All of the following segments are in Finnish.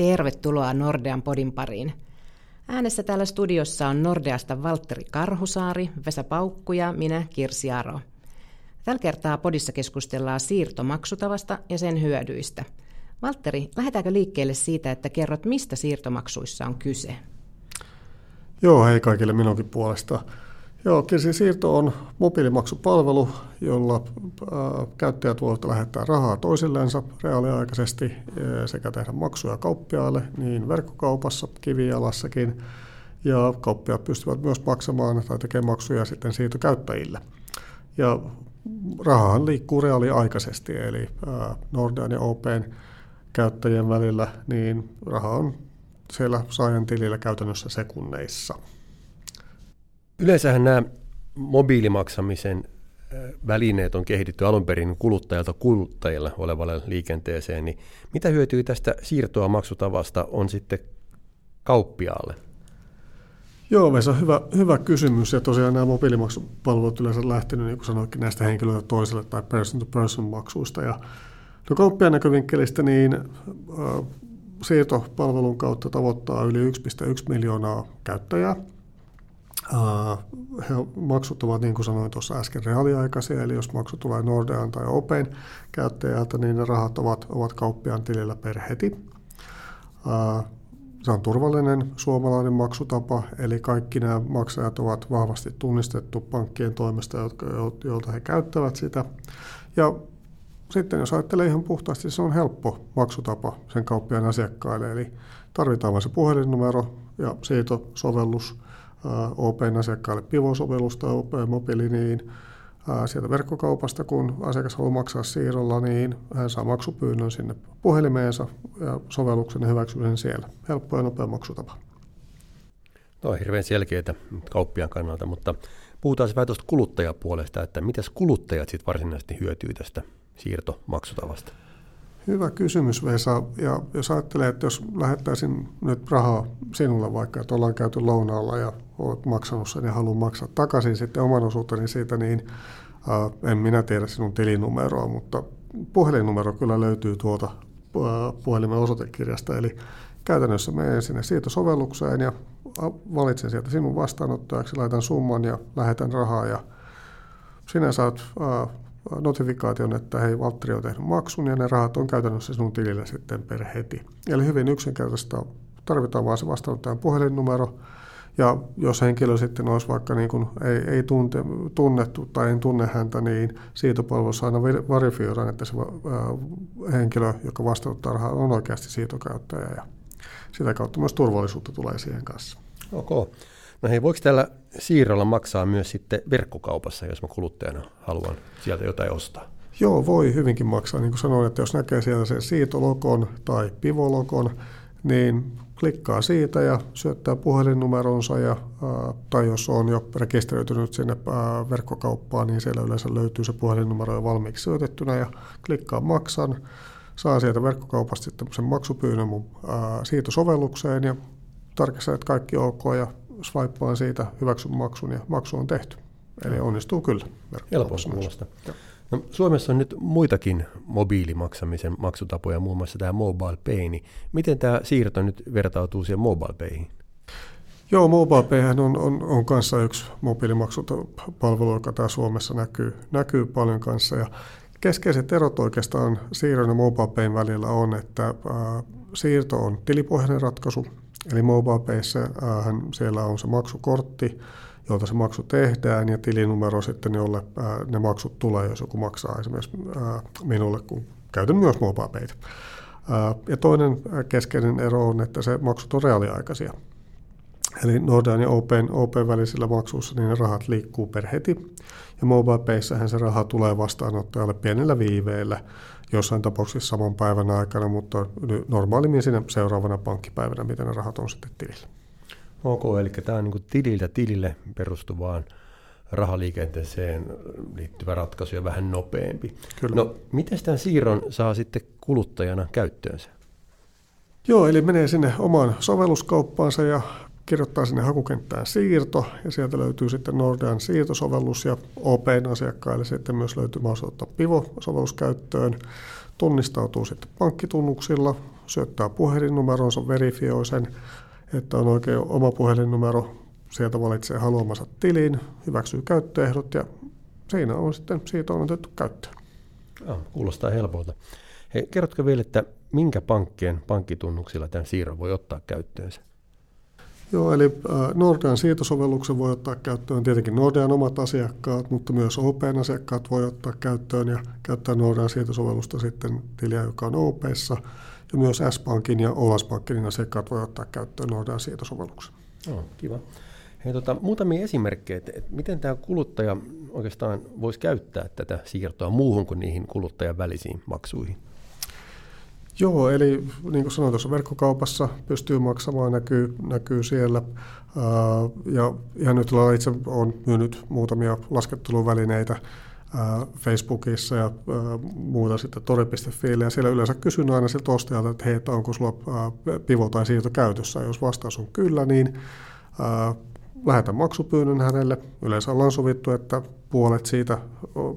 Tervetuloa Nordean podin pariin. Äänessä täällä studiossa on Nordeasta Valtteri Karhusaari, Vesa Paukku ja minä Kirsi Aro. Tällä kertaa podissa keskustellaan siirtomaksutavasta ja sen hyödyistä. Valtteri, lähdetäänkö liikkeelle siitä, että kerrot, mistä siirtomaksuissa on kyse? Joo, hei kaikille minunkin puolesta. Joo, Kirsin siirto on mobiilimaksupalvelu, jolla käyttäjät voivat lähettää rahaa toisillensa reaaliaikaisesti sekä tehdä maksuja kauppiaalle niin verkkokaupassa, kivijalassakin, ja kauppiaat pystyvät myös maksamaan tai tekemään maksuja sitten siirtokäyttäjille. Ja rahahan liikkuu reaaliaikaisesti, eli Nordean ja Open käyttäjien välillä, niin raha on siellä saajan tilillä käytännössä sekunneissa. Yleensähän nämä mobiilimaksamisen välineet on kehitetty alun perin kuluttajalta kuluttajilla olevalle liikenteeseen, niin mitä hyötyy tästä siirtoa maksutavasta on sitten kauppiaalle? Joo, Vesa, hyvä, hyvä kysymys. Ja tosiaan nämä mobiilimaksupalvelut yleensä lähtenyt, niin kuin sanoitkin, näistä henkilöltä toiselle tai person-to-person maksuista. Ja no kauppiaan näkövinkkelistä, niin äh, siirtopalvelun kautta tavoittaa yli 1,1 miljoonaa käyttäjää – he maksut ovat, niin kuin sanoin tuossa äsken, reaaliaikaisia, eli jos maksu tulee Nordean tai Open käyttäjältä, niin ne rahat ovat, ovat kauppiaan tilillä per heti. Se on turvallinen suomalainen maksutapa, eli kaikki nämä maksajat ovat vahvasti tunnistettu pankkien toimesta, jotka, joilta he käyttävät sitä. Ja sitten jos ajattelee ihan puhtaasti, se on helppo maksutapa sen kauppiaan asiakkaille, eli tarvitaan vain se puhelinnumero ja siirtosovellus – Open asiakkaalle pivosovellusta, Open Mobile, niin sieltä verkkokaupasta, kun asiakas haluaa maksaa siirrolla, niin hän saa maksupyynnön sinne puhelimeensa ja sovelluksen hyväksyy sen siellä. Helppo ja nopea maksutapa. No hirveän selkeää kauppiaan kannalta, mutta puhutaan vähän tuosta kuluttajapuolesta, että mitäs kuluttajat sitten varsinaisesti hyötyy tästä siirtomaksutavasta? Hyvä kysymys Vesa. Ja jos ajattelee, että jos lähettäisin nyt rahaa sinulle vaikka, että ollaan käyty lounaalla ja olet maksanut sen ja haluan maksaa takaisin sitten oman osuuteni siitä, niin äh, en minä tiedä sinun tilinumeroa, mutta puhelinnumero kyllä löytyy tuolta äh, puhelimen osoitekirjasta. Eli käytännössä menen sinne siirtosovellukseen ja valitsen sieltä sinun vastaanottajaksi, laitan summan ja lähetän rahaa ja sinä saat äh, notifikaation, että hei, Valtteri on tehnyt maksun ja ne rahat on käytännössä sinun tilillä sitten per heti. Eli hyvin yksinkertaista. Tarvitaan vain se vastaanottajan puhelinnumero. Ja jos henkilö sitten olisi vaikka niin kuin ei, ei tunte, tunnettu tai ei tunne häntä, niin siirtopalvelussa aina verifioidaan, että se henkilö, joka vastaanottaa rahaa, on oikeasti siirtokäyttäjä. Ja sitä kautta myös turvallisuutta tulee siihen kanssa. Okay. No hei, voiko tällä siirrolla maksaa myös sitten verkkokaupassa, jos mä kuluttajana haluan sieltä jotain ostaa? Joo, voi hyvinkin maksaa. Niin kuin sanoin, että jos näkee siellä sen siirtolokon tai pivolokon, niin klikkaa siitä ja syöttää puhelinnumeronsa, ja, ää, tai jos on jo rekisteröitynyt sinne ää, verkkokauppaan, niin siellä yleensä löytyy se puhelinnumero jo valmiiksi syötettynä, ja klikkaa maksan, saa sieltä verkkokaupasta sitten sen maksupyynnön mun ää, ja tarkistaa, että kaikki ok, ja swipaan siitä, hyväksyn maksun ja maksu on tehty. Eli onnistuu kyllä. Helposti kuulostaa. No, Suomessa on nyt muitakin mobiilimaksamisen maksutapoja, muun muassa tämä Mobile Pay. Niin miten tämä siirto nyt vertautuu siihen Mobile Payhin? Joo, Mobile Pay on, on, on kanssa yksi mobiilimaksupalvelu, joka täällä Suomessa näkyy, näkyy paljon kanssa. Ja keskeiset erot oikeastaan siirron ja Mobile Payn välillä on, että ää, siirto on tilipohjainen ratkaisu, Eli MobilePayssä äh, siellä on se maksukortti, jolta se maksu tehdään, ja tilinumero sitten, jolle äh, ne maksut tulee, jos joku maksaa esimerkiksi äh, minulle, kun käytän myös MobilePayta. Ja toinen keskeinen ero on, että se maksut on reaaliaikaisia. Eli Nordean ja Open, Open välisillä maksuissa niin ne rahat liikkuu per heti. Ja MobilePayssähän se raha tulee vastaanottajalle pienellä viiveellä, jossain tapauksessa saman päivän aikana, mutta normaalimmin siinä seuraavana pankkipäivänä, miten ne rahat on sitten tilillä. Ok, eli tämä on niin tililtä tilille perustuvaan rahaliikenteeseen liittyvä ratkaisu ja vähän nopeampi. Kyllä. No, miten tämän siirron saa sitten kuluttajana käyttöönsä? Joo, eli menee sinne omaan sovelluskauppaansa ja kirjoittaa sinne hakukenttään siirto, ja sieltä löytyy sitten Nordean siirtosovellus, ja Open asiakkaille sitten myös löytyy mahdollisuus ottaa Pivo-sovellus käyttöön, tunnistautuu sitten pankkitunnuksilla, syöttää puhelinnumeronsa, verifioi sen, että on oikein oma puhelinnumero, sieltä valitsee haluamansa tilin, hyväksyy käyttöehdot ja siinä on sitten siitä on otettu käyttöön. Ja, kuulostaa helpolta. Hei, kerrotko vielä, että minkä pankkien pankkitunnuksilla tämän siirron voi ottaa käyttöönsä? Joo, eli Nordean siirtosovelluksen voi ottaa käyttöön tietenkin Nordean omat asiakkaat, mutta myös OPn asiakkaat voi ottaa käyttöön ja käyttää Nordean siirtosovellusta sitten tiliä, joka on OPssa. Ja myös S-Pankin ja Olaspankin asiakkaat voi ottaa käyttöön Nordean siirtosovelluksen. Oh, kiva. Hei, tota, muutamia esimerkkejä, että, että miten tämä kuluttaja oikeastaan voisi käyttää tätä siirtoa muuhun kuin niihin kuluttajan välisiin maksuihin? Joo, eli niin kuin sanoin tuossa verkkokaupassa pystyy maksamaan, näkyy, näkyy siellä. ja ihan nyt itse olen myynyt muutamia lasketteluvälineitä Facebookissa ja muuta sitten tori.fi, ja siellä yleensä kysyn aina siltä ostajalta, että hei, että onko sulla pivo tai siirto käytössä. Jos vastaus on kyllä, niin lähetän maksupyynnön hänelle. Yleensä ollaan sovittu, että puolet siitä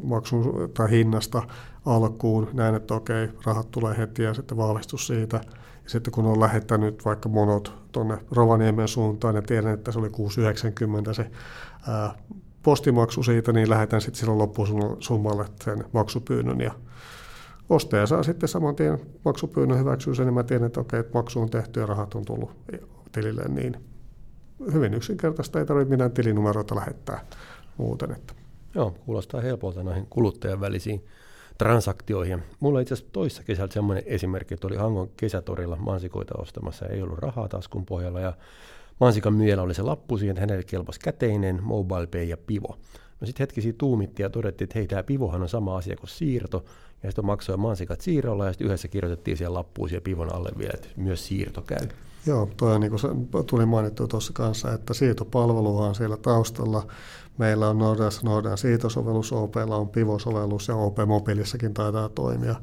maksun tai hinnasta alkuun, näin, että okei, rahat tulee heti ja sitten vahvistus siitä. Ja sitten kun on lähettänyt vaikka monot tuonne Rovaniemen suuntaan ja tiedän, että se oli 6,90 se ää, postimaksu siitä, niin lähetän sitten silloin loppusummalle sen maksupyynnön ja ostaja saa sitten saman tien maksupyynnön hyväksyä sen, niin mä tiedän, että okei, että maksu on tehty ja rahat on tullut tilille, niin hyvin yksinkertaista, ei tarvitse mitään tilinumeroita lähettää muuten. Että. Joo, kuulostaa helpolta näihin kuluttajan välisiin transaktioihin. Mulla itse asiassa toissa kesältä semmoinen esimerkki, että oli Hangon kesätorilla mansikoita ostamassa, ei ollut rahaa taskun pohjalla ja mansikan myyjällä oli se lappu siihen, että hänelle kelpasi käteinen, mobile pay ja pivo. No sitten hetki siitä tuumittiin ja todettiin, että hei, tämä pivohan on sama asia kuin siirto, ja sitten maksoi mansikat siirrolla, ja sitten yhdessä kirjoitettiin siellä lappuun siellä pivon alle vielä, että myös siirto käy. Joo, toi on niin kuin tuli mainittu tuossa kanssa, että siirtopalveluhan on siellä taustalla. Meillä on Nordeassa Nordean siirtosovellus, OPlla on Pivo-sovellus ja OP Mobiilissakin taitaa toimia.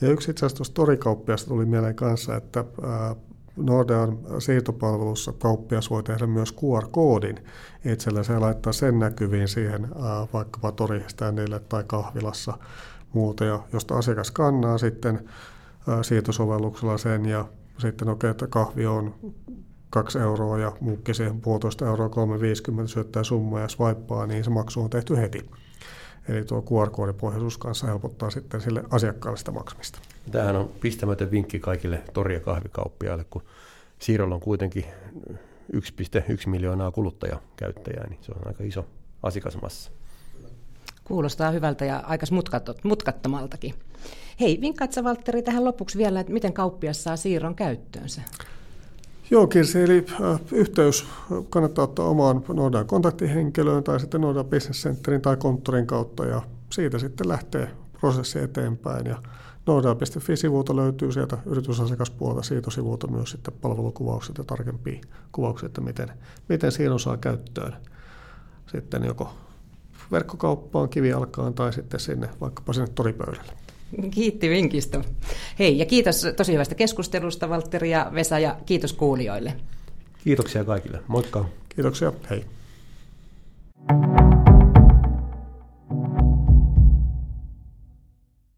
Ja yksi itse asiassa tuosta torikauppiasta tuli mieleen kanssa, että Nordean siirtopalvelussa kauppias voi tehdä myös QR-koodin itsellensä ja laittaa sen näkyviin siihen vaikkapa toriständille tai kahvilassa muuta, ja josta asiakas kannaa sitten siirtosovelluksella sen ja sitten okei, okay, että kahvi on kaksi euroa ja muukki siihen puolitoista euroa 3,50 syöttää summa ja swipea, niin se maksu on tehty heti. Eli tuo QR-koodipohjaisuus kanssa helpottaa sitten sille asiakkaalle sitä maksamista. Tämähän on pistämätön vinkki kaikille tori- ja kahvikauppiaille, kun Siirrolla on kuitenkin 1,1 miljoonaa kuluttajakäyttäjää, niin se on aika iso asiakasmassa. Kuulostaa hyvältä ja aika mutkattomaltakin. Hei, vinkkaatko Valtteri tähän lopuksi vielä, että miten kauppias saa siirron käyttöönsä? Joo, Kirsi, eli äh, yhteys kannattaa ottaa omaan Nordan kontaktihenkilöön tai sitten Nordan Business Centerin tai konttorin kautta ja siitä sitten lähtee prosessi eteenpäin. Ja Nordaa.fi-sivulta löytyy sieltä yritysasiakaspuolelta siirtosivulta myös sitten palvelukuvaukset ja tarkempia kuvauksia, että miten, miten siinä saa käyttöön sitten joko verkkokauppaan, kivialkaan tai sitten sinne vaikkapa sinne toripöydälle. Kiitti vinkistä. Hei ja kiitos tosi hyvästä keskustelusta Valtteri ja Vesa ja kiitos kuulijoille. Kiitoksia kaikille. Moikka. Kiitoksia. Hei. thank you